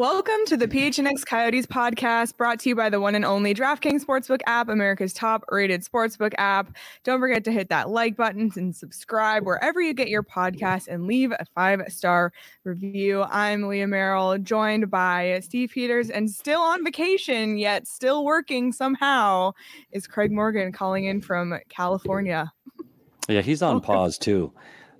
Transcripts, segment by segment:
Welcome to the PHNX Coyotes podcast brought to you by the one and only DraftKings Sportsbook app, America's top rated sportsbook app. Don't forget to hit that like button and subscribe wherever you get your podcast and leave a five star review. I'm Leah Merrill, joined by Steve Peters and still on vacation, yet still working somehow, is Craig Morgan calling in from California. Yeah, he's on pause too.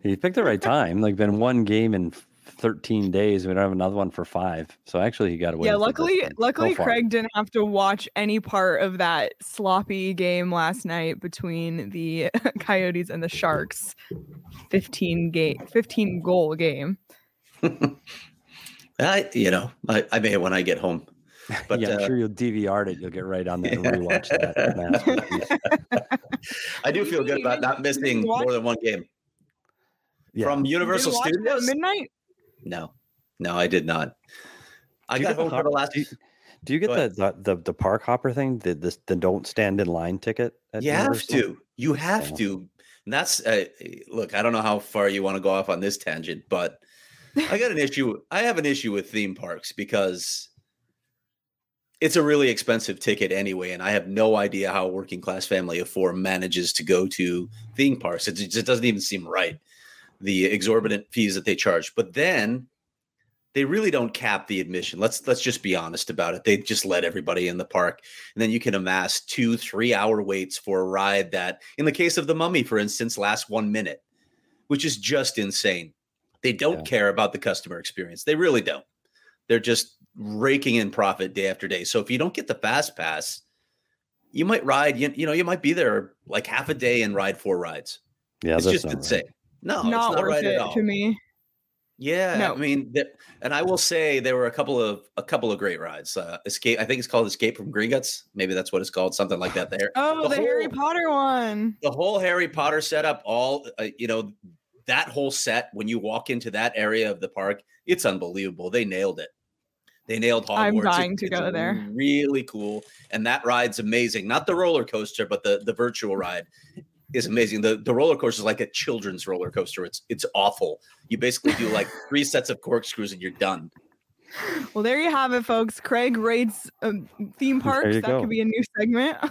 He picked the right time. Like been one game in 13 days. We don't have another one for five. So actually he got away. yeah, with luckily, luckily So. Craig didn't have to watch any part of that sloppy game last night between the Coyotes and the Sharks. 15 game 15 goal game. I, you know, I, I may when I get home. But yeah, I'm uh, sure you'll DVR it. You'll get right on there and rewatch that. I do feel good about not missing more than one game Yeah. from Universal watch it at Studios. midnight. No, no, I did not. I Do got the home for the last. do you- Do you get the, the the the park hopper thing? The this the don't stand in line ticket? You have to. You have Yeah. to. And that's uh, look. I don't know how far you want to go off on this tangent, but I got an issue. I have an issue with theme parks because it's a really expensive ticket anyway, and I have no idea how a working class family of four manages to go to theme parks. It just doesn't even seem right. The exorbitant fees that they charge, but then they really don't cap the admission. Let's let's just be honest about it. They just let everybody in the park, and then you can amass two, three hour waits for a ride that, in the case of the Mummy, for instance, lasts one minute, which is just insane. They don't Yeah. care about the customer experience. They really don't. They're just raking in profit day after day. So if you don't get the fast pass, you might ride. You, you know, you might be there like half a day and ride four rides. Yeah, it's that's just insane. right. No, not, it's not worth right it at all. to me. Yeah, No. I mean, th- and I will say there were a couple of a couple of great rides. Uh, Escape, I think it's called Escape from Gringotts. Maybe that's what it's called, something like that. There, Oh, the, Harry whole- Potter one. the whole Harry Potter setup, all uh, you know, that whole set. When you walk into that area of the park, it's unbelievable. They nailed it. They nailed Hogwarts. I'm It's- dying to go there. Really cool, and that ride's amazing. Not the roller coaster, but the the virtual ride is amazing. The the roller coaster is like a children's roller coaster. It's it's awful. You basically do like three sets of corkscrews and you're done. Well, there you have it, folks. Craig rates um, theme parks. That go. could be a new segment.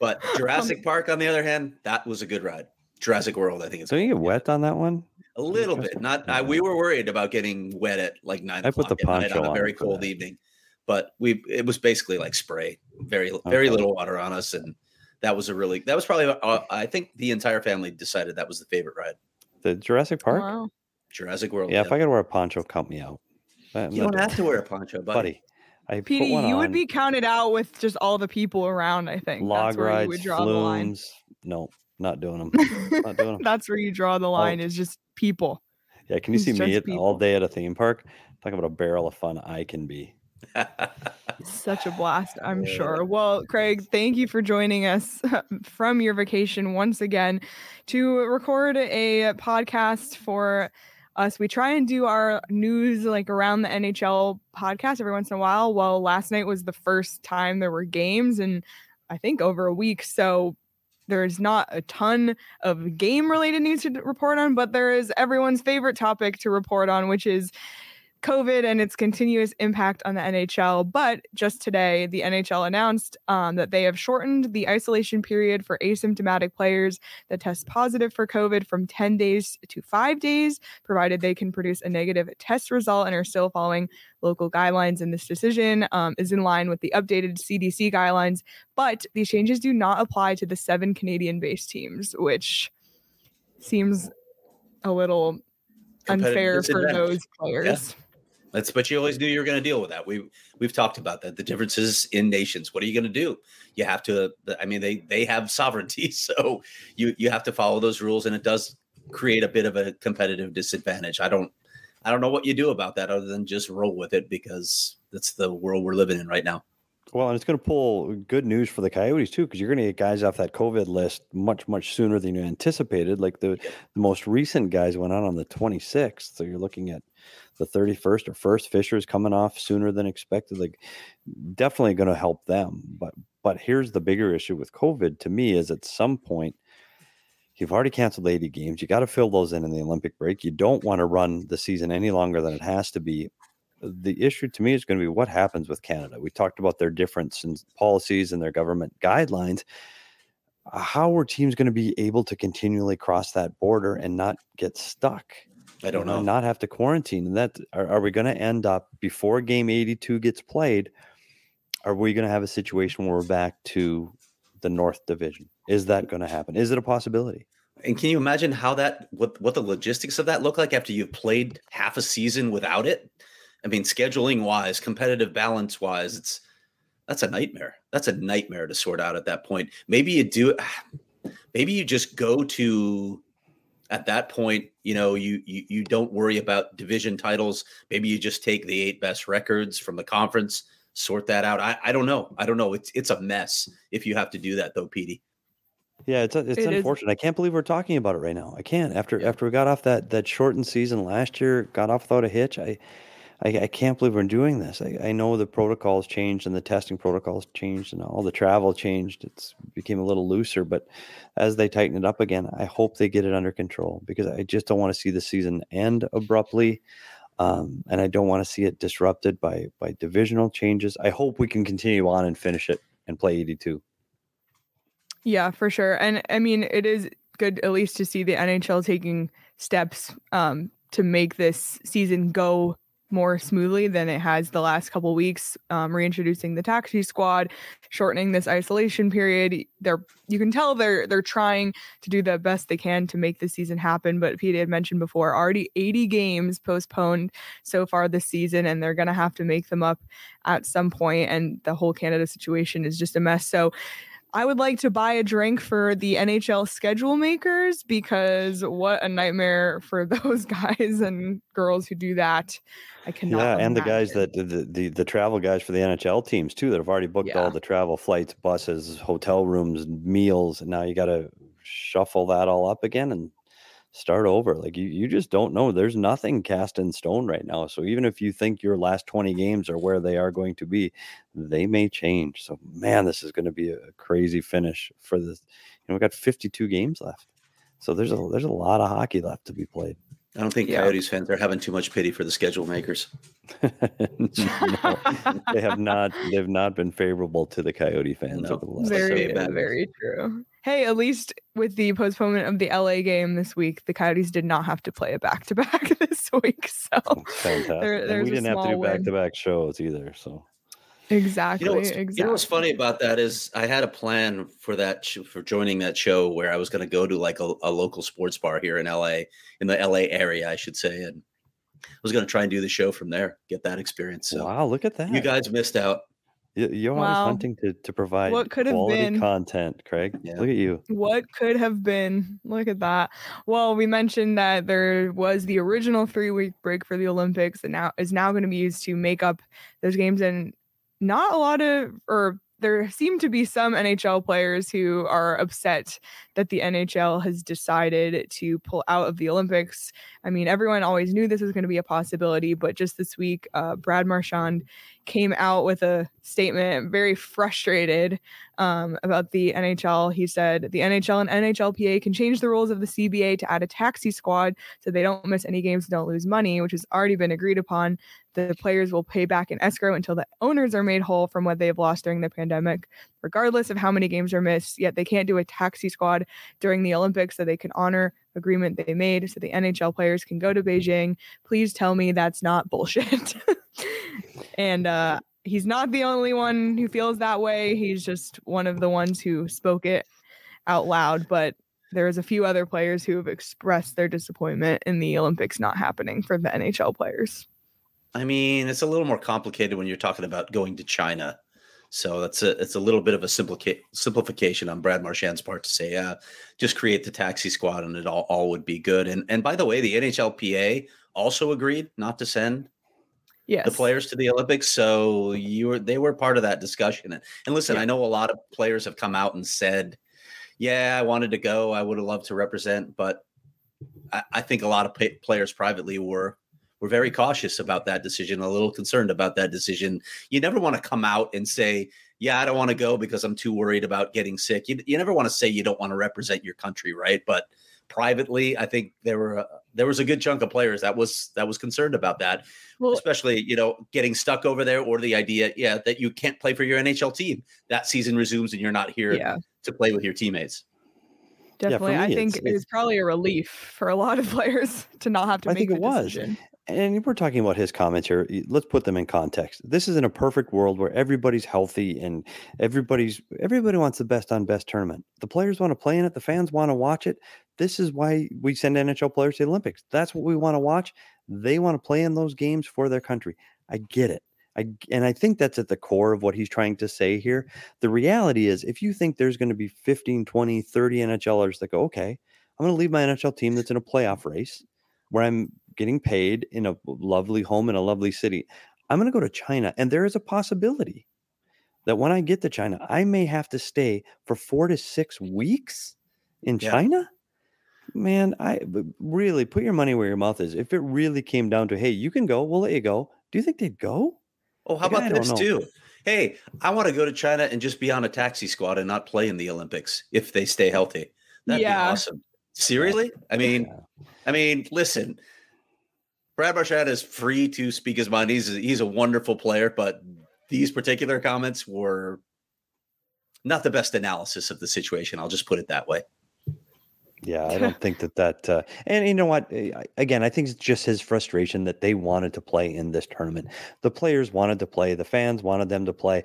But Jurassic Park, on the other hand, that was a good ride. Jurassic World, I think it's So you get wet on that one? a little bit. Not I, we were worried about getting wet at like nine I put o'clock the poncho on a very for cold that. evening. But we it was basically like spray, very very Okay. little water on us, and that was a really that was probably uh, I think the entire family decided that was the favorite ride. The Jurassic Park? wow. Jurassic World. Yeah, if I could wear a poncho, count me out. I'm you don't have to wear a poncho, buddy. buddy. I put PD, one you would be counted out with just all the people around. I think log that's where rides, you would draw the line. No, not doing them. not doing 'em. that's where you draw the line. Is just people. Yeah, can you It's see me at, all day at a theme park? Talk about a barrel of fun I can be. Such a blast, I'm sure. Well, Craig, thank you for joining us from your vacation once again to record a podcast for us. We try and do our news like around the NHL podcast every once in a while. Well, last night was the first time there were games and I think over a week. So there's not a ton of game related news to report on, but there is everyone's favorite topic to report on, which is COVID and its continuous impact on the NHL. But just today, the NHL announced um, that they have shortened the isolation period for asymptomatic players that test positive for COVID from 10 days to five days, provided they can produce a negative test result and are still following local guidelines. And this decision um, is in line with the updated CDC guidelines. But these changes do not apply to the seven Canadian based teams, which seems a little unfair for those players. That's but you always knew you were going to deal with that. We we've talked about that. The differences in nations. What are you going to do? You have to. I mean, they they have sovereignty, so you you have to follow those rules, and it does create a bit of a competitive disadvantage. I don't I don't know what you do about that other than just roll with it because that's the world we're living in right now. Well, and it's going to pull good news for the Coyotes too, because you're going to get guys off that COVID list much, much sooner than you anticipated. Like the, the most recent guys went out on the 26th, so you're looking at the 31st or first. Fisher's coming off sooner than expected. Like, definitely going to help them. But but here's the bigger issue with COVID to me is at some point you've already canceled 80 games. You got to fill those in in the Olympic break. You don't want to run the season any longer than it has to be the issue to me is going to be what happens with Canada. We talked about their difference in policies and their government guidelines. How are teams going to be able to continually cross that border and not get stuck? I don't know. Not have to quarantine. And that are, are we going to end up before game 82 gets played? Are we going to have a situation where we're back to the North Division? Is that going to happen? Is it a possibility? And can you imagine how that what what the logistics of that look like after you've played half a season without it? I mean, scheduling wise, competitive balance wise, it's that's a nightmare. That's a nightmare to sort out at that point. Maybe you do maybe you just go to at that point, you know, you you you don't worry about division titles. Maybe you just take the eight best records from the conference, sort that out. I, I don't know. I don't know. It's it's a mess if you have to do that though, Petey. Yeah, it's it's It is- unfortunate. I can't believe we're talking about it right now. I can't. After after we got off that that shortened season last year, got off without a hitch. I I, I can't believe we're doing this. I, I know the protocols changed and the testing protocols changed and all the travel changed. It's became a little looser, but as they tighten it up again, I hope they get it under control because I just don't want to see the season end abruptly. Um, and I don't want to see it disrupted by by divisional changes. I hope we can continue on and finish it and play 82. Yeah, for sure. And I mean, it is good at least to see the NHL taking steps um, to make this season go more smoothly than it has the last couple weeks. Um, reintroducing the taxi squad, shortening this isolation period. They're you can tell they're they're trying to do the best they can to make the season happen. But Pete had mentioned before, already 80 games postponed so far this season, and they're gonna have to make them up at some point. And the whole Canada situation is just a mess. So I would like to buy a drink for the NHL schedule makers because what a nightmare for those guys and girls who do that. I cannot. Yeah, and the guys that the, the the travel guys for the NHL teams too that have already booked Yeah. all the travel flights, buses, hotel rooms, meals, and now you got to shuffle that all up again and start over. Like you, you just don't know. There's nothing cast in stone right now. So even if you think your last 20 games are where they are going to be, they may change. So man, this is going to be a crazy finish for this. You know, we got 52 games left. So there's a there's a lot of hockey left to be played. I don't think Yeah. Coyotes fans are having too much pity for the schedule makers. No, they have not. They've not been favorable to the Coyote fans No. over the last. Very very, bad. very true. Hey, at least with the postponement of the LA game this week, the Coyotes did not have to play a back to back this week. So oh, fantastic. There- and we didn't have to do back to back shows either. So exactly, You know, what's, exactly. you know what's funny about that is I had a plan for that sh- for joining that show where I was going to go to like a, a local sports bar here in LA, in the LA area, I should say, and I was going to try and do the show from there, get that experience. So wow, look at that! you guys missed out. You- you're always Wow. hunting to, to provide What could have quality been. content, Craig. Yeah. Look at you. What could have been? Look at that. Well, we mentioned that there was the original three week break for the Olympics that now is now going to be used to make up those games. And not a lot of, or there seem to be some NHL players who are upset that the NHL has decided to pull out of the Olympics. I mean, everyone always knew this was going to be a possibility, but just this week, uh, Brad Marchand came out with a statement, very frustrated um, about the NHL. He said the NHL and NHLPA can change the rules of the CBA to add a taxi squad so they don't miss any games and don't lose money, which has already been agreed upon. The players will pay back in escrow until the owners are made whole from what they have lost during the pandemic, regardless of how many games are missed. Yet they can't do a taxi squad during the Olympics so they can honor agreement they made so the NHL players can go to Beijing. Please tell me that's not bullshit. and uh he's not the only one who feels that way. He's just one of the ones who spoke it out loud, but there's a few other players who have expressed their disappointment in the Olympics not happening for the NHL players. I mean, it's a little more complicated when you're talking about going to China. So that's a it's a little bit of a simplica- simplification on Brad Marchand's part to say, uh, just create the taxi squad and it all, all would be good. And and by the way, the NHLPA also agreed not to send yes. the players to the Olympics. So you were they were part of that discussion. And, and listen, Yeah. I know a lot of players have come out and said, "Yeah, I wanted to go. I would have loved to represent," but I, I think a lot of players privately were were very cautious about that decision, a little concerned about that decision. You never want to come out and say, "Yeah, I don't want to go because I'm too worried about getting sick." You, you never want to say you don't want to represent your country, right? But privately, I think there were uh, there was a good chunk of players that was that was concerned about that Well, especially you know getting stuck over there or the idea yeah that you can't play for your nhl team that season resumes and you're not here yeah, to play with your teammates definitely. I me, think it's- it was probably a relief for a lot of players to not have to I make think it was. decision. And we're talking about his comments here. Let's put them in context. This is in a perfect world where everybody's healthy and everybody's everybody wants the best on best tournament. The players want to play in it. The fans want to watch it. This is why we send NHL players to the Olympics. That's what we want to watch. They want to play in those games for their country. I get it. I, and I think that's at the core of what he's trying to say here. The reality is, if you think there's going to be 15, 20, 30 NHLers that go, okay, I'm going to leave my NHL team that's in a playoff race where I'm getting paid in a lovely home in a lovely city. I'm going to go to China. And there is a possibility that when I get to China, ah. I may have to stay for four to six weeks in Yeah. China. Man, I really put your money where your mouth is. If it really came down to, hey, you can go, we'll let you go. Do you think they'd go? oh how Like, about this know. too hey i want to go to china and just be on a taxi squad and not play in the olympics if they stay healthy that'd Yeah. be awesome seriously i mean Yeah. I mean listen brad marchand is free to speak his mind he's a, he's a wonderful player but these particular comments were not the best analysis of the situation i'll just put it that way Yeah, I don't think that that. Uh, and you know what? Again, I think it's just his frustration that they wanted to play in this tournament. The players wanted to play. The fans wanted them to play.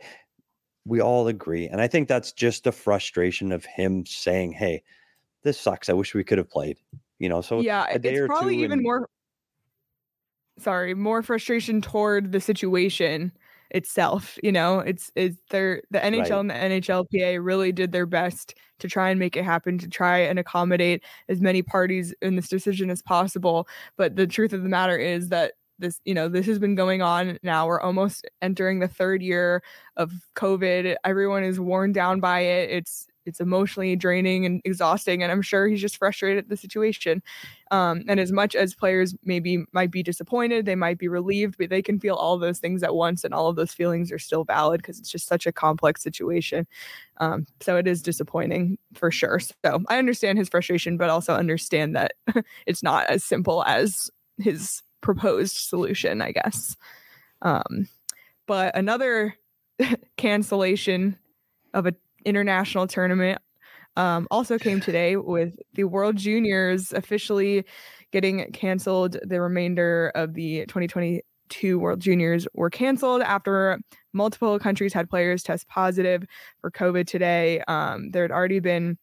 We all agree, and I think that's just the frustration of him saying, "Hey, this sucks. I wish we could have played." You know, so yeah, it's probably even and- more. Sorry, more frustration toward the situation itself. You know, it's it's their the NHL Right. and the NHLPA really did their best to try and make it happen, to try and accommodate as many parties in this decision as possible. But the truth of the matter is that this, you know, this has been going on now. We're almost entering the third year of COVID. Everyone is worn down by it. It's it's emotionally draining and exhausting and i'm sure he's just frustrated at the situation. Um, and as much as players maybe might be disappointed they might be relieved but they can feel all those things at once and all of those feelings are still valid because it's just such a complex situation. Um, so it is disappointing for sure. So i understand his frustration but also understand that it's not as simple as his proposed solution i guess. Um, but another cancellation of a international tournament um, also came today with the World Juniors officially getting canceled. The remainder of the 2022 World Juniors were canceled after multiple countries had players test positive for COVID today. Um, there had already been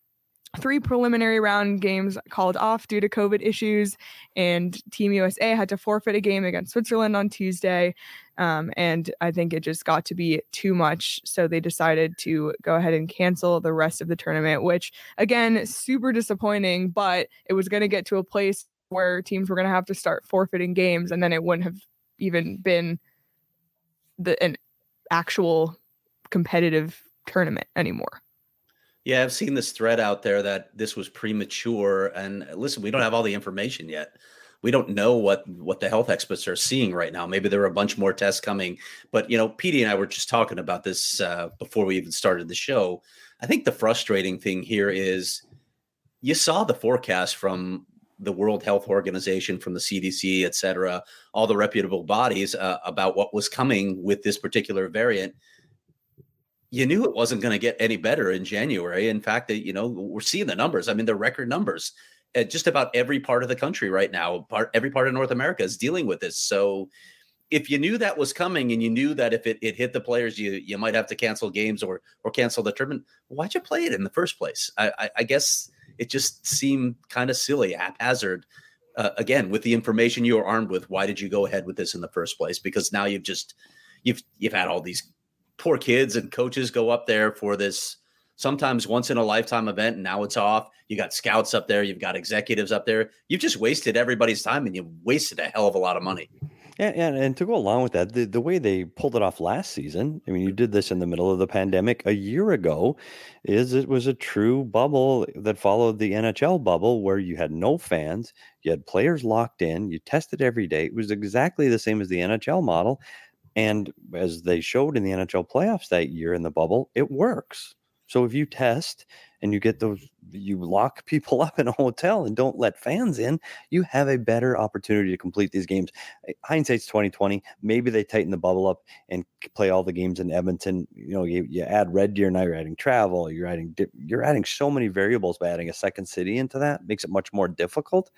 three preliminary round games called off due to COVID issues, and Team USA had to forfeit a game against Switzerland on Tuesday. Um, and I think it just got to be too much. So they decided to go ahead and cancel the rest of the tournament, which again, super disappointing, but it was going to get to a place where teams were going to have to start forfeiting games, and then it wouldn't have even been the an actual competitive tournament anymore. Yeah, I've seen this thread out there that this was premature. And listen, we don't have all the information yet we don't know what what the health experts are seeing right now. Maybe there are a bunch more tests coming, but you know, Petey and I were just talking about this uh, before we even started the show. I think the frustrating thing here is you saw the forecast from the World Health Organization, from the CDC, et cetera, all the reputable bodies uh, about what was coming with this particular variant. You knew it wasn't going to get any better in January. In fact, you know we're seeing the numbers. I mean, they're record numbers. At just about every part of the country right now, part every part of North America is dealing with this. So, if you knew that was coming and you knew that if it, it hit the players, you you might have to cancel games or or cancel the tournament. Why'd you play it in the first place? I, I, I guess it just seemed kind of silly, haphazard. Uh, again, with the information you were armed with, why did you go ahead with this in the first place? Because now you've just you've you've had all these poor kids and coaches go up there for this sometimes once in a lifetime event, and now it's off. You got scouts up there, you've got executives up there. You've just wasted everybody's time, and you wasted a hell of a lot of money. Yeah, and, and to go along with that, the, the way they pulled it off last season, I mean, you did this in the middle of the pandemic a year ago, is it was a true bubble that followed the NHL bubble where you had no fans, you had players locked in, you tested every day. It was exactly the same as the NHL model. And as they showed in the NHL playoffs that year in the bubble, it works. So if you test and you get those, you lock people up in a hotel and don't let fans in, you have a better opportunity to complete these games. Eh, hindsight's twenty twenty. Maybe they tighten the bubble up and play all the games in Edmonton. You know, you, you add Red Deer now. You're adding travel. You're adding you're adding so many variables by adding a second city into that makes it much more difficult.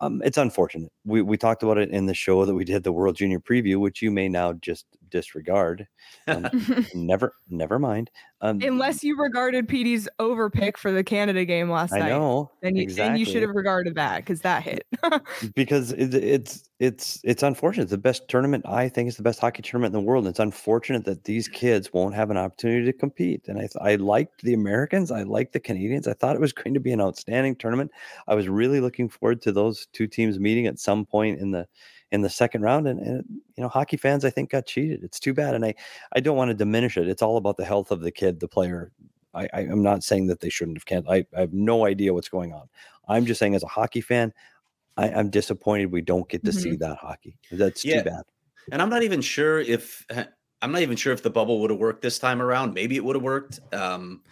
Um, it's unfortunate. We we talked about it in the show that we did, the World Junior Preview, which you may now just disregard. Um, never, never mind. Um, Unless you regarded Petey's overpick for the Canada game last I night, know then you, then you should have regarded that because that hit. because it, it's it's it's unfortunate. It's the best tournament I think is the best hockey tournament in the world. It's unfortunate that these kids won't have an opportunity to compete. And I th- I liked the Americans. I liked the Canadians. I thought it was going to be an outstanding tournament. I was really looking forward to those two teams meeting at some point in the in the second round. And, and you know, hockey fans I think got cheated. It's too bad. And I I don't want to diminish it. It's all about the health of the kid, the player. I, I am not saying that they shouldn't have canceled. I, I have no idea what's going on. I'm just saying as a hockey fan, I, I'm disappointed we don't get to see that hockey. That's Yeah. too bad. And I'm not even sure if I'm not even sure if the bubble would have worked this time around. Maybe it would have worked. Um,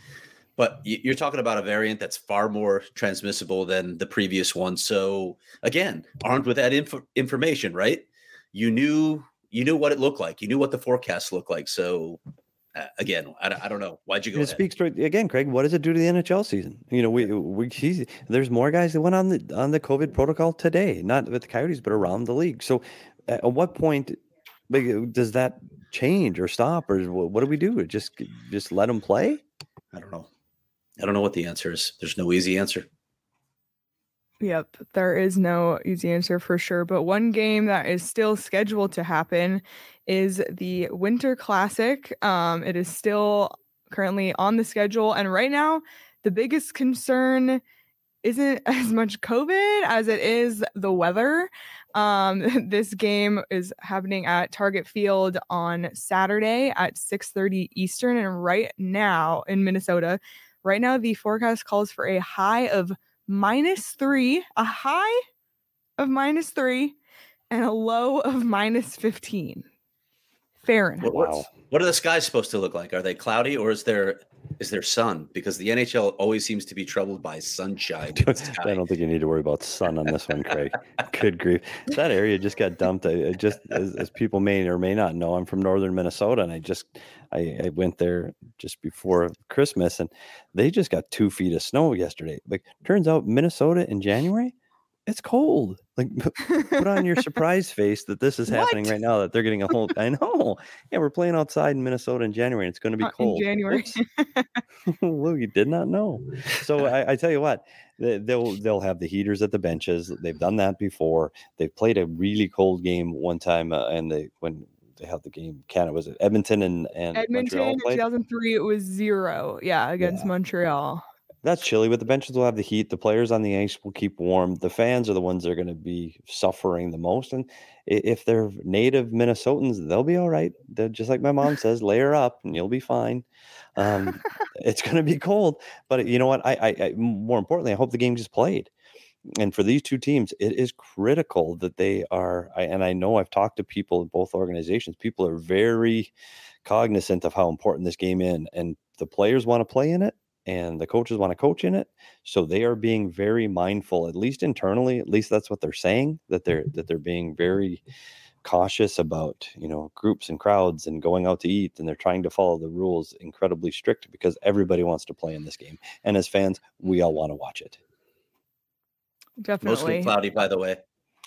but you're talking about a variant that's far more transmissible than the previous one. So again, armed with that inf- information, right? You knew you knew what it looked like. You knew what the forecast looked like. So uh, again, I, don't- I don't know. Why'd you go? It ahead? speaks to again, Craig. What does it do to the NHL season? You know, we we geez, there's more guys that went on the on the COVID protocol today, not with the Coyotes, but around the league. So, at what point like, does that change or stop, or wh- what do we do? Just just let them play? I don't know. I don't know what the answer is. There's no easy answer. Yep, there is no easy answer for sure. But one game that is still scheduled to happen is the Winter Classic. Um, it is still currently on the schedule. And right now, the biggest concern isn't as much COVID as it is the weather. Um, this game is happening at Target Field on Saturday at 6:30 Eastern. And right now in Minnesota, right now the forecast calls for a high of minus three, a high of minus three, and a low of minus 15 Fahrenheit. What, what are the skies supposed to look like? Are they cloudy or is there is there sun? Because the NHL always seems to be troubled by sunshine. I don't think you need to worry about sun on this one, Craig. Good grief, that area just got dumped. I, I just, as, as people may or may not know, I'm from northern Minnesota, and I just, I, I went there just before Christmas, and they just got two feet of snow yesterday. Like, turns out Minnesota in January, it's cold. Like, put on your surprise face that this is happening What? right now. That they're getting a whole. I know. Yeah, we're playing outside in Minnesota in January, and it's going to be Uh, in cold. January. Well, you did not know. So I, I tell you what, they- they'll they'll have the heaters at the benches. They've done that before. They've played a really cold game one time, uh, and they when they had the game, Canada was it Edmonton and and Edmonton Montreal in 2003, it was zero. Yeah, against Yeah. Montreal. That's chilly, but the benches will have the heat. The players on the ice will keep warm. The fans are the ones that are going to be suffering the most. And if they're native Minnesotans, they'll be all right. They're just like my mom says, layer up and you'll be fine. Um, it's going to be cold, but you know what? I, I, I, more importantly, I hope the game just played. And for these two teams, it is critical that they are. I, and I know I've talked to people in both organizations. People are very cognizant of how important this game is, and the players want to play in it, and the coaches want to coach in it. So they are being very mindful, at least internally. At least that's what they're saying that they're that they're being very cautious about you know groups and crowds and going out to eat and they're trying to follow the rules incredibly strict because everybody wants to play in this game and as fans we all want to watch it Definitely. Mostly cloudy, by the way.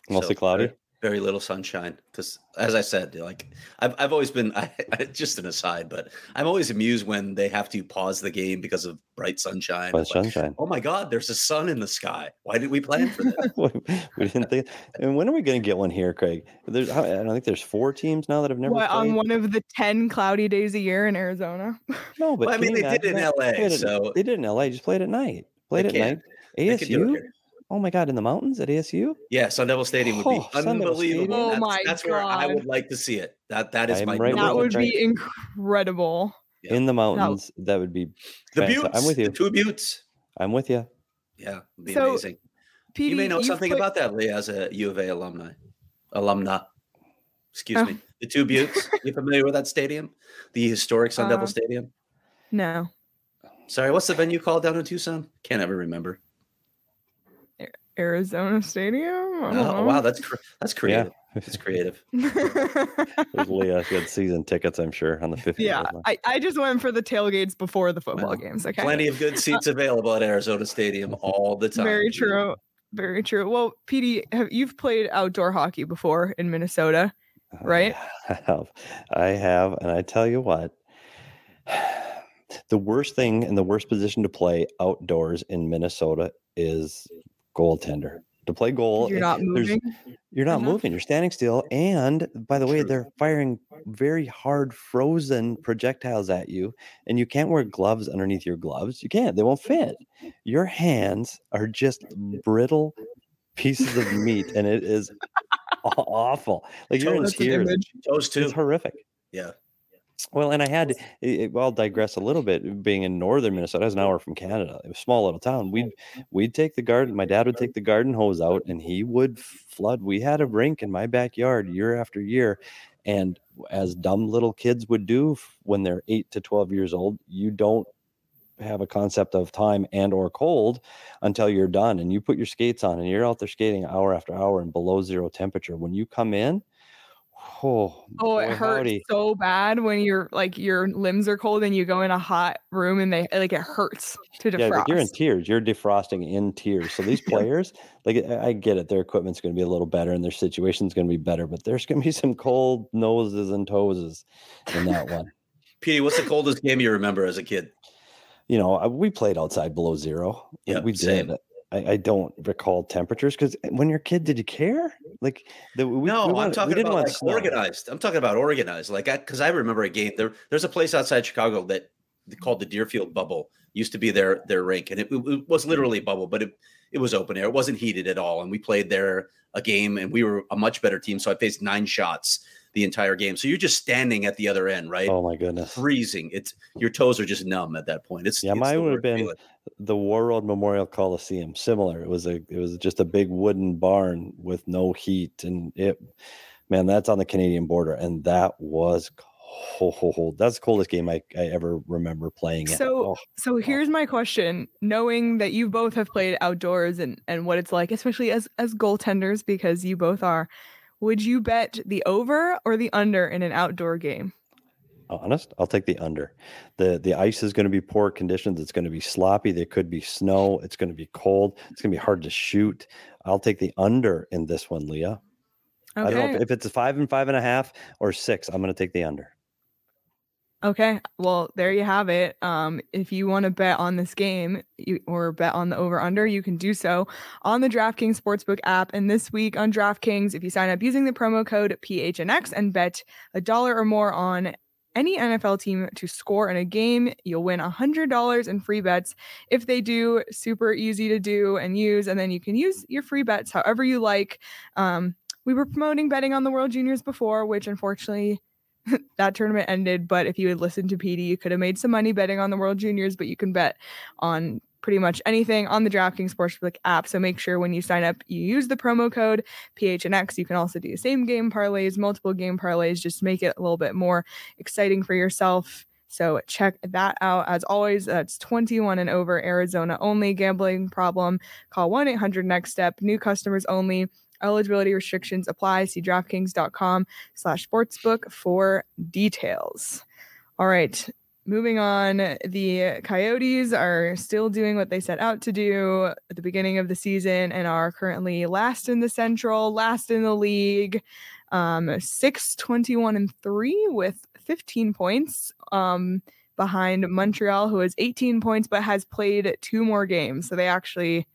mostly So, cloudy Very, very little sunshine. Because, as I said, like I've I've always been I, I, just an aside, but I'm always amused when they have to pause the game because of bright sunshine. but It's like, sunshine oh my God, there's a sun in the sky. Why did we plan for that? we didn't think and when are we going to get one here craig there's i don't think there's four teams now that have never What, played. on one of the 10 cloudy days a year in Arizona? no but Well, I mean, they did imagine in? LA, Played it- so- they did in la just played at night played at can. night They could do it asu here. Oh my god in the mountains at asu Yeah, Sun Devil Stadium would be Oh, unbelievable. Oh that's, my that's where I would like to see it. That that is I'm my right that would you, be incredible. Yeah. in the mountains that would be The fantastic. Buttes. i'm with you The two Buttes. i'm with you Yeah, it'd be So, amazing. PD, you may know something put- about that, Lee, as a U of A alumni. Alumna. Excuse Oh. me. The two Buttes. you familiar with that stadium? The historic Sun Devil Uh, Stadium? No. Sorry, what's the venue called down in Tucson? Can't ever remember. Arizona Stadium? Oh, wow, uh-huh. that's cr- that's creative. yeah That's creative. There's Leah. She had season tickets, I'm sure, on the 50th. yeah, I, I just went for the tailgates before the football Well, games. Okay. Plenty of good seats uh, available at Arizona Stadium all the time. Very true. Very true. Well, PD, have you've played outdoor hockey before in Minnesota, right? I have. I have. And I tell you what, the worst thing and the worst position to play outdoors in Minnesota is goaltender. To play goal, You're not moving. You're not enough? moving. You're standing still. And by the way, they're firing very hard, frozen projectiles at you, and you can't wear gloves underneath your gloves. You can't. They won't fit. Your hands are just brittle pieces of meat, and it is awful. Like you're in Toes, tears. Toes too. It's horrific. Yeah. Well, and I had, it, eh, well, I'll digress a little bit. Being in northern Minnesota, I was an hour from Canada. It was a small little town. We'd we'd take the garden. My dad would take the garden hose out, and he would flood. We had a rink in my backyard year after year, and as dumb little kids would do when they're eight to twelve years old, you don't have a concept of time and or cold until you're done and you put your skates on and you're out there skating hour after hour and below zero temperature when you come in oh, Oh, it hurts howdy. so bad when you're like your limbs are cold and you go in a hot room and they like it hurts to defrost. Yeah, like you're in tears. You're defrosting in tears. So these players, like I get it, their equipment's going to be a little better and their situation's going to be better, but there's going to be some cold noses and toeses in that one. Petey, what's the coldest game you remember as a kid? You know, uh, we played outside below zero. Yeah, we same. I, I don't recall temperatures because eh, when you're a kid, did you care? Mm. Like the, we, no, we I'm talking about like organized. I'm talking about organized. Like, because I, remember a game there. There's a place outside Chicago that called the Deerfield Bubble. Used to be their their rink, and it, it was mm. literally a bubble, but it it was open air. It wasn't heated at all, and we played there a game, and we were a much better team. So I faced nine shots the entire game. So you're just standing at the other end, right? Oh my goodness. Freezing. It's your toes are just numb at that point. It's Yeah, it's mine would have been feeling. the Warroad Memorial Coliseum. Similar. It was a it was just a big wooden barn with no heat, and it man, that's on the Canadian border, and that was cold. That's the coldest game I, I ever remember playing. So Oh, so oh. here's my question, knowing that you both have played outdoors and and what it's like, especially as as goaltenders because you both are, would you bet the over or the under in an outdoor game? honest, I'll take the under. the The ice is going to be poor conditions. It's going to be sloppy. There could be snow. It's going to be cold. It's going to be hard to shoot. I'll take the under in this one, Leah. I don't know if, if it's a five and five and a half or six. I'm going to take the under. Okay. Well, there you have it. Um, if you want to bet on this game you, or bet on the over under, you can do so on the DraftKings Sportsbook app. And this week on DraftKings, if you sign up using the promo code PHNX and bet a dollar or more on any NFL team to score in a game, you'll win $100 in free bets. If they do, super easy to do and use. And then you can use your free bets however you like. Um, we were promoting betting on the World Juniors before, which unfortunately that tournament ended. But if you had listened to PD, you could have made some money betting on the World Juniors, but you can bet on pretty much anything on the DraftKings Sportsbook app. So make sure when you sign up, you use the promo code PHNX. You can also do same game parlays, multiple game parlays, just make it a little bit more exciting for yourself. So check that out. As always, that's 21 and over Arizona only. Gambling problem, call 1 800 next step. New customers only. Eligibility restrictions apply. See DraftKings.com slash sportsbook for details. All right. Moving on, the Coyotes are still doing what they set out to do at the beginning of the season and are currently last in the Central, last in the league, um, 6 21 and 3 with 15 points um, behind Montreal, who has 18 points but has played two more games. So they actually,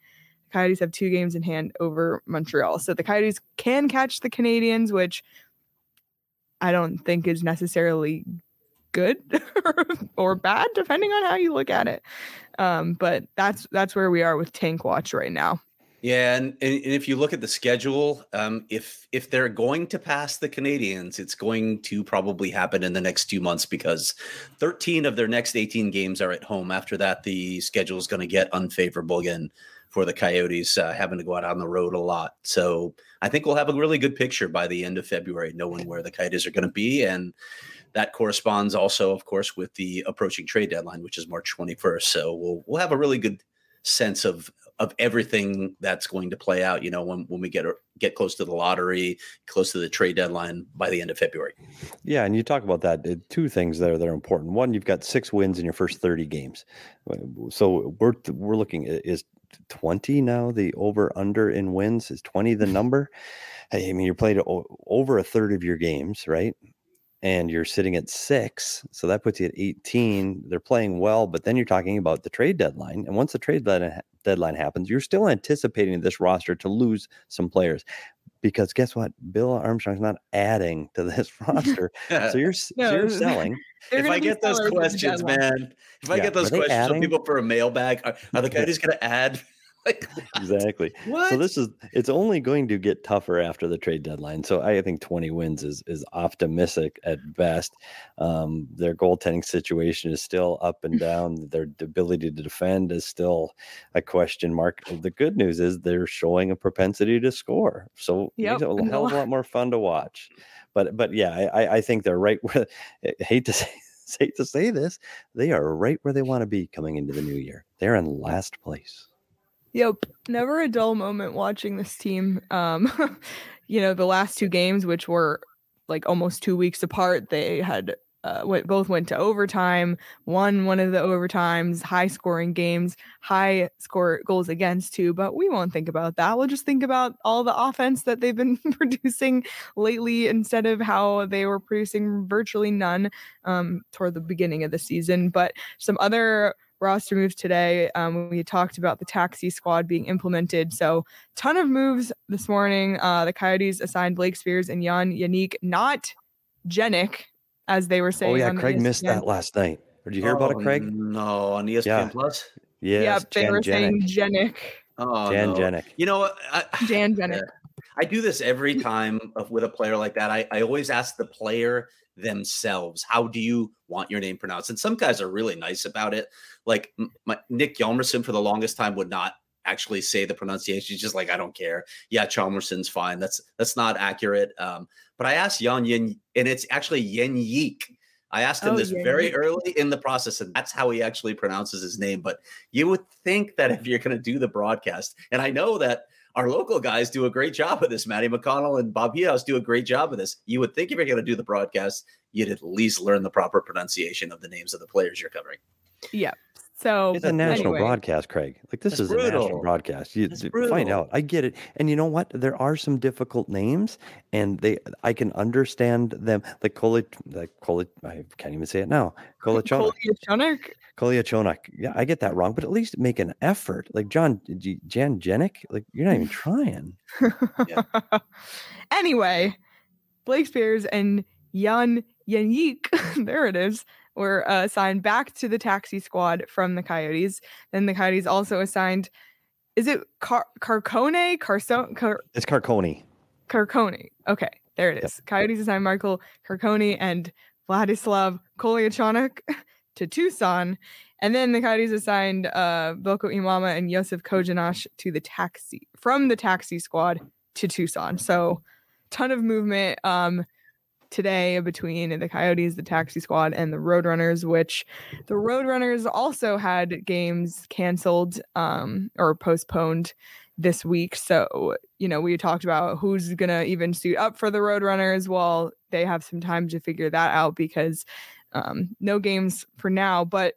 the Coyotes have two games in hand over Montreal. So the Coyotes can catch the Canadians, which I don't think is necessarily good or bad, depending on how you look at it. Um, but that's that's where we are with Tank Watch right now. Yeah, and, and if you look at the schedule, um, if if they're going to pass the Canadians, it's going to probably happen in the next two months because 13 of their next 18 games are at home. After that, the schedule is going to get unfavorable again for the Coyotes, uh, having to go out on the road a lot. So I think we'll have a really good picture by the end of February, knowing where the Coyotes are going to be, and that corresponds also, of course, with the approaching trade deadline, which is March 21st. So we'll we'll have a really good sense of of everything that's going to play out you know when, when we get get close to the lottery close to the trade deadline by the end of february Yeah, and you talk about that. uh, Two things there that are important. One, you've got six wins in your first thirty games, so we're we're looking is twenty now the over under in wins is twenty the number. Hey, I mean, you're played over a third of your games, right? And you're sitting at six, so that puts you at eighteen. They're playing well, but then you're talking about the trade deadline, and once the trade deadline happens, you're still anticipating this roster to lose some players. Because guess what? Bill Armstrong's not adding to this roster. so you're s- so you're selling. If i get those sellers at the questions man if i Yeah, get those are they questions from people for a mailbag are, are the Coyotes going to add like Exactly. what So this is it's only going to get tougher after the trade deadline. So I think 20 wins is is optimistic at best. Um, their goaltending situation is still up and down. Their ability to defend is still a question mark. The good news is they're showing a propensity to score. So Yep, it's a hell of a lot- more fun to watch. But but yeah, I, I- I think they're right where I hate to say hate to say this, they are right where they want to be coming into the new year. They're in last place. Yep. Never a dull moment watching this team. Um, you know, the last two games, which were like almost two weeks apart, they had uh, went, both went to overtime, won one of the overtimes, high scoring games, high score goals against too. But we won't think about that. We'll just think about all the offense that they've been producing lately instead of how they were producing virtually none um, toward the beginning of the season. But some other roster moves today. Um, we talked about the taxi squad being implemented. So, ton of moves this morning. Uh, the Coyotes assigned Blake Speers and Jan Yannick, not Jenick, as they were saying. Oh yeah, on Craig missed that last night. Did you hear about it, Oh, Craig? no on espn Yeah. plus Yes, yeah, they Jan were saying Jenik. Jenick, oh Jan no. Jenik. you know what I, Jan Jenick. I do this every time with a player like that. I, I always ask the player themselves, how do you want your name pronounced? And some guys are really nice about it. Like my, Nick Hjalmarsson for the longest time would not actually say the pronunciation. He's just like, I don't care. Yeah, Chalmerson's fine. That's that's not accurate. Um, but I asked Yan Yin, and it's actually Yen Yeek. I asked him Oh, this Yen very Yeek. early in the process, and that's how he actually pronounces his name. But you would think that if you're going to do the broadcast, and I know that our local guys do a great job of this. Matty McConnell and Bob Hughes do a great job of this. You would think if you're going to do the broadcast, you'd at least learn the proper pronunciation of the names of the players you're covering. Yep. So It's a national anyway, broadcast, Craig. Like this That's is a national broadcast. You find out. I get it. And you know what? There are some difficult names, and they I can understand them. Like Koli, like Koli, I can't even say it now. Kolichonak. Koliachonak. Yeah, I get that wrong, but at least make an effort. Like John G- Jan Jenik. Like you're not even trying. anyway, Blake Speers and Jan Yannick, there it is, were uh, assigned back to the taxi squad from the Coyotes. Then the Coyotes also assigned, is it Car- Carcone? Carso- Car- It's Carconi. Carcone. Okay, there it is. Yep. Coyotes assigned Michael Carcone and Vladislav Kolyachonok to Tucson. And then the Coyotes assigned uh, Bilko Imama and Yosef Kojanash to the taxi from the taxi squad to Tucson. So, ton of movement um, today between the Coyotes, the taxi squad, and the Roadrunners, which the Roadrunners also had games canceled um, or postponed this week. So, you know, we talked about who's going to even suit up for the Roadrunners. Well, they have some time to figure that out because um, no games for now. But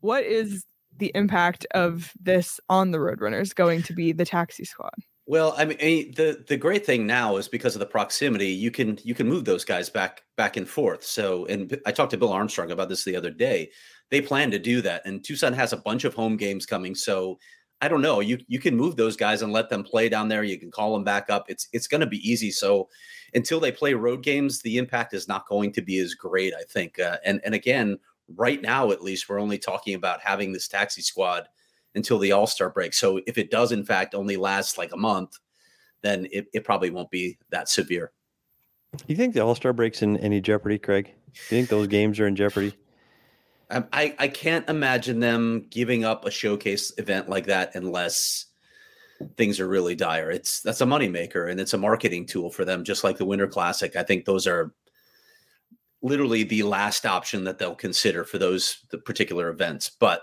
what is the impact of this on the Roadrunners going to be the taxi squad? Well, I mean, the the great thing now is because of the proximity, you can you can move those guys back back and forth. So, and I talked to Bill Armstrong about this the other day. They plan to do that, and Tucson has a bunch of home games coming. So, I don't know. You you can move those guys and let them play down there. You can call them back up. It's it's going to be easy. So, until they play road games, the impact is not going to be as great. I think. Uh, and and again, right now at least, we're only talking about having this taxi squad until the All Star break. So if it does in fact only last like a month, then it, it probably won't be that severe. You think the All Star break's in any jeopardy, Craig? Do you think those games are in jeopardy? Um, I, I can't imagine them giving up a showcase event like that unless things are really dire. It's that's a moneymaker and it's a marketing tool for them, just like the Winter Classic. I think those are literally the last option that they'll consider for those the particular events. But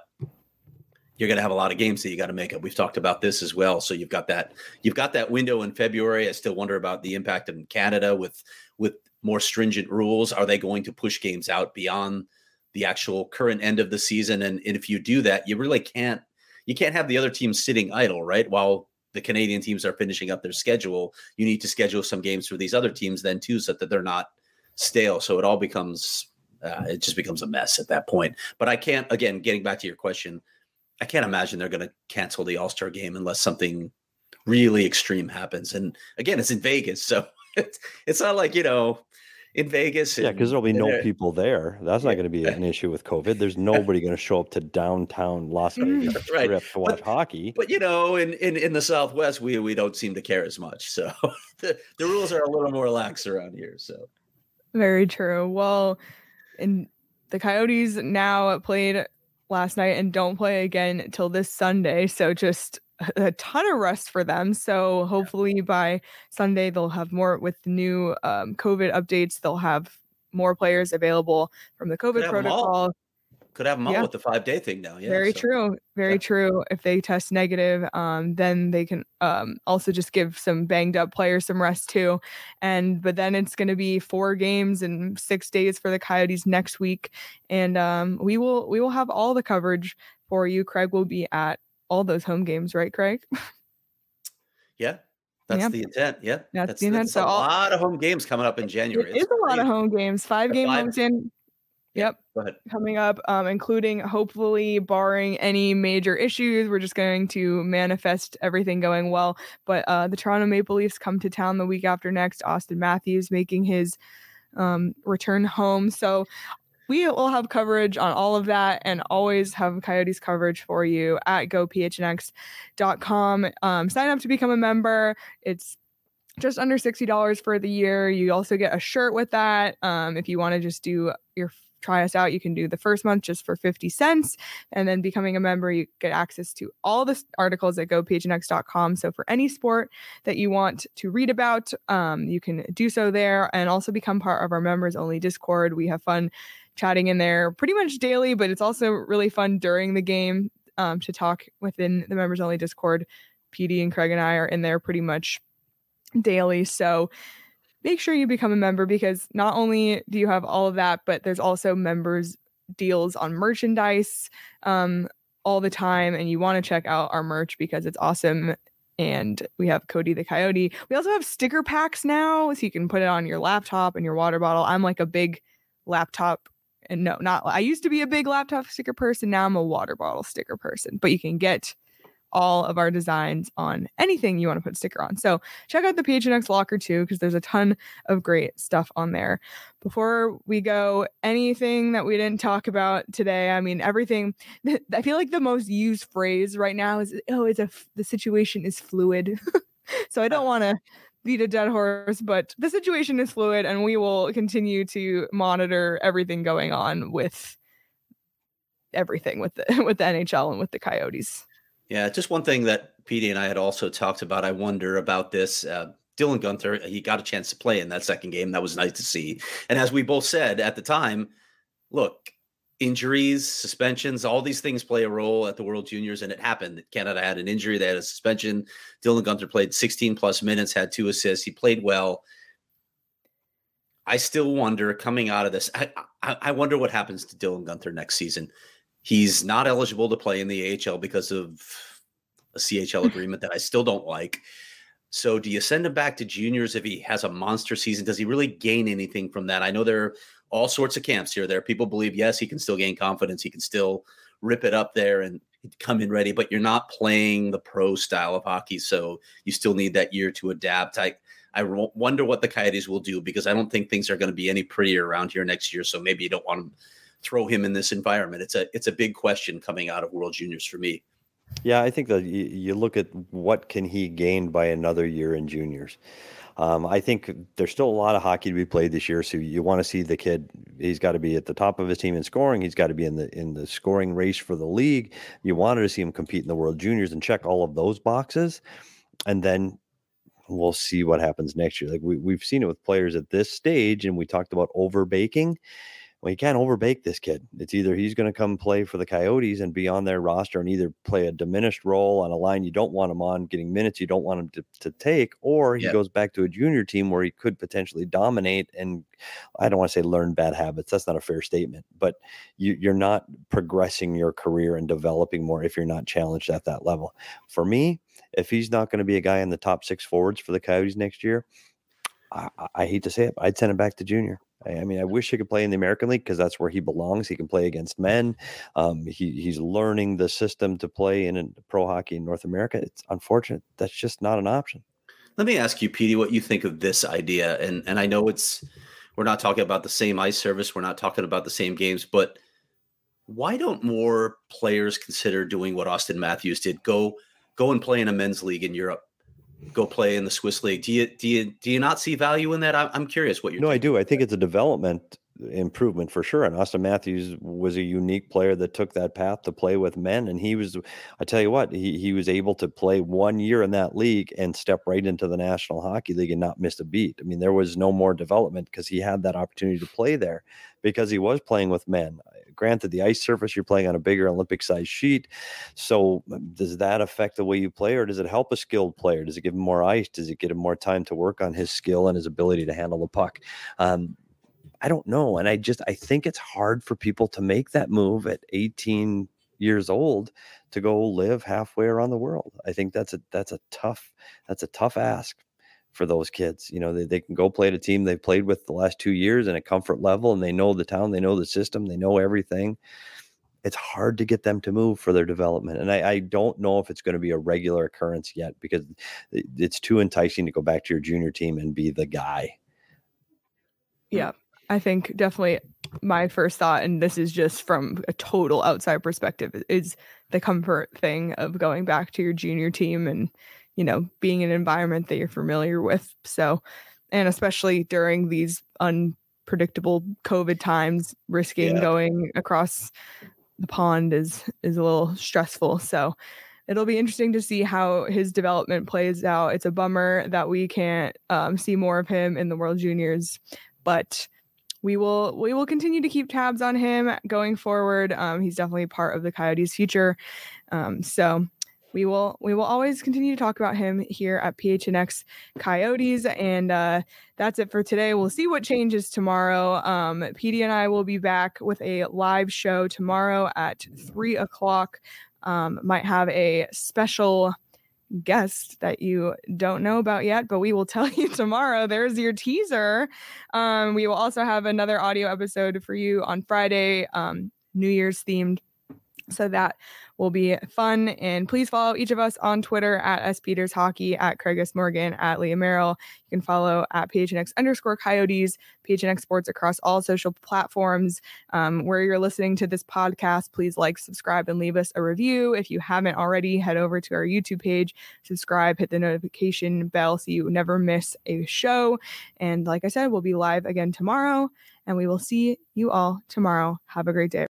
you're going to have a lot of games that you got to make up. We've talked about this as well. So you've got that you've got that window in February. I still wonder about the impact in Canada with with more stringent rules. Are they going to push games out beyond the actual current end of the season? And, and if you do that, you really can't you can't have the other teams sitting idle, right? While the Canadian teams are finishing up their schedule, you need to schedule some games for these other teams then too, so that they're not stale. So it all becomes uh, it just becomes a mess at that point. But I can't again getting back to your question. I can't imagine they're going to cancel the All Star game unless something really extreme happens. And again, it's in Vegas, so it's it's not like you know in Vegas. Yeah, because there'll be no people there. That's not going to be an issue with COVID. There's nobody going to show up to downtown Las mm, Vegas Right. Strip to watch But- hockey. But you know, in, in in the Southwest, we we don't seem to care as much. So the, the rules are a little more lax around here. So Very true. Well, and the Coyotes now played last night and don't play again until this Sunday. So just a- ton of rest for them. So hopefully by Sunday they'll have more with the new um, COVID updates. They'll have more players available from the COVID have 'em all. protocol. Could have them Yeah. with the five day thing now. Yeah, Very so- true. Very yeah. true. If they test negative, um, then they can um, also just give some banged up players some rest too. And but then it's going to be four games and six days for the Coyotes next week, and um, we will we will have all the coverage for you. Craig will be at all those home games, right, Craig? Yeah, that's Yeah. the intent. Yeah, That's the intent. a So all- lot of home games coming up in January. It is a lot of home games. Five The game five- homestand. Yep. Coming up, um, including hopefully barring any major issues. We're just going to manifest everything going well. But uh, the Toronto Maple Leafs come to town the week after next. Auston Matthews making his um, return home. So we will have coverage on all of that and always have Coyotes coverage for you at gophnx.com. Um, sign up to become a member. It's just under $60 for the year. You also get a shirt with that. Um, if you want to just do your try us out, you can do the first month just for 50 cents. And then becoming a member, you get access to all the articles at gophnx.com. So for any sport that you want to read about, um, you can do so there and also become part of our members only Discord. We have fun chatting in there pretty much daily, but it's also really fun during the game um, to talk within the members only Discord. PD and Craig and I are in there pretty much daily. So make sure you become a member because not only do you have all of that, but there's also members deals on merchandise um, all the time. And you want to check out our merch because it's awesome. And we have Cody the Coyote. We also have sticker packs now, so you can put it on your laptop and your water bottle. I'm like a big laptop and no, not I used to be a big laptop sticker person. Now I'm a water bottle sticker person. But you can get all of our designs on anything you want to put a sticker on. So check out the PHNX locker too, because there's a ton of great stuff on there. Before we go, anything that we didn't talk about today, I mean, everything, I feel like the most used phrase right now is, oh, it's a, the situation is fluid. so I don't want to beat a dead horse, but the situation is fluid and we will continue to monitor everything going on with everything with the with the NHL and with the Coyotes. Yeah, just one thing that PD and I had also talked about. I wonder about this. Uh, Dylan Guenther, he got a chance to play in that second game. That was nice to see. And as we both said at the time, look, injuries, suspensions, all these things play a role at the World Juniors, and it happened. Canada had an injury, they had a suspension. Dylan Guenther played 16 plus minutes, had two assists. He played well. I still wonder coming out of this. I, I, I wonder what happens to Dylan Guenther next season. He's not eligible to play in the AHL because of a CHL hmm. agreement that I still don't like. So, do you send him back to juniors if he has a monster season? Does he really gain anything from that? I know there are all sorts of camps here. There, people believe yes, he can still gain confidence. He can still rip it up there and come in ready. But you're not playing the pro style of hockey, so you still need that year to adapt. I I wonder what the Coyotes will do because I don't think things are going to be any prettier around here next year. So maybe you don't want to throw him in this environment. It's a it's a big question coming out of World Juniors for me. Yeah, I think that you, look at what can he gain by another year in juniors. Um, I think there's still a lot of hockey to be played this year, so you want to see the kid. He's got to be at the top of his team in scoring. He's got to be in the in the scoring race for the league. You wanted to see him compete in the World Juniors and check all of those boxes, and then we'll see what happens next year. Like we, we've seen it with players at this stage, and we talked about over baking. Well, you can't overbake this kid. It's either he's going to come play for the Coyotes and be on their roster and either play a diminished role on a line you don't want him on, getting minutes you don't want him to, to take, or he goes back to a junior team where he could potentially dominate. And I don't want to say learn bad habits. That's not a fair statement, but you, you're not progressing your career and developing more if you're not challenged at that level. For me, if he's not going to be a guy in the top six forwards for the Coyotes next year, I, I hate to say it, I'd send him back to junior. I, mean, I wish he could play in the American League because that's where he belongs. He can play against men. Um, he, he's learning the system to play in, in pro hockey in North America. It's unfortunate. That's just not an option. Let me ask you, Petey, what you think of this idea. And and I know it's we're not talking about the same ice service, we're not talking about the same games, but why don't more players consider doing what Auston Matthews did? Go go and play in a men's league in Europe. Go play in the Swiss league. Do you do you do you not see value in that? I'm curious what you're. No, I do. I think it's a development improvement for sure. And Auston Matthews was a unique player that took that path to play with men. And he was, I tell you what, he, he was able to play one year in that league and step right into the National Hockey League and not miss a beat. I mean, there was no more development because he had that opportunity to play there because he was playing with men granted, the ice surface you're playing on a bigger Olympic size sheet. So um, does that affect the way you play, or does it help a skilled player? Does it give him more ice? Does it get him more time to work on his skill and his ability to handle the puck? Um, I don't know, and I just I think it's hard for people to make that move at 18 years old to go live halfway around the world. I think that's a that's a tough that's a tough ask for those kids. You know, they, they can go play at a team they've played with the last two years in a comfort level and they know the town, they know the system, they know everything. It's hard to get them to move for their development. And I, I don't know if it's going to be a regular occurrence yet because it's too enticing to go back to your junior team and be the guy. Yeah. I think definitely my first thought, and this is just from a total outside perspective, is the comfort thing of going back to your junior team and you know, being in an environment that you're familiar with. So, and especially during these unpredictable COVID times, risking yeah. going across the pond is is a little stressful. So, it'll be interesting to see how his development plays out. It's a bummer that we can't um, see more of him in the World Juniors, but we will we will continue to keep tabs on him going forward. Um, he's definitely part of the Coyotes' future. Um, so we will we will always continue to talk about him here at PHNX Coyotes. And uh, that's it for today. We'll see what changes tomorrow. Um, PD and I will be back with a live show tomorrow at three o'clock. Um, might have a special guest that you don't know about yet, but we will tell you tomorrow. There's your teaser. Um, we will also have another audio episode for you on Friday, um, New Year's themed. So that will be fun. And please follow each of us on Twitter at S Peters Hockey, at Craig S. Morgan, at Leah Merrill. You can follow at PHNX underscore Coyotes, PHNX Sports across all social platforms. Um, where you're listening to this podcast, please like, subscribe, and leave us a review. If you haven't already, head over to our YouTube page, subscribe, hit the notification bell so you never miss a show. And like I said, we'll be live again tomorrow, and we will see you all tomorrow. Have a great day.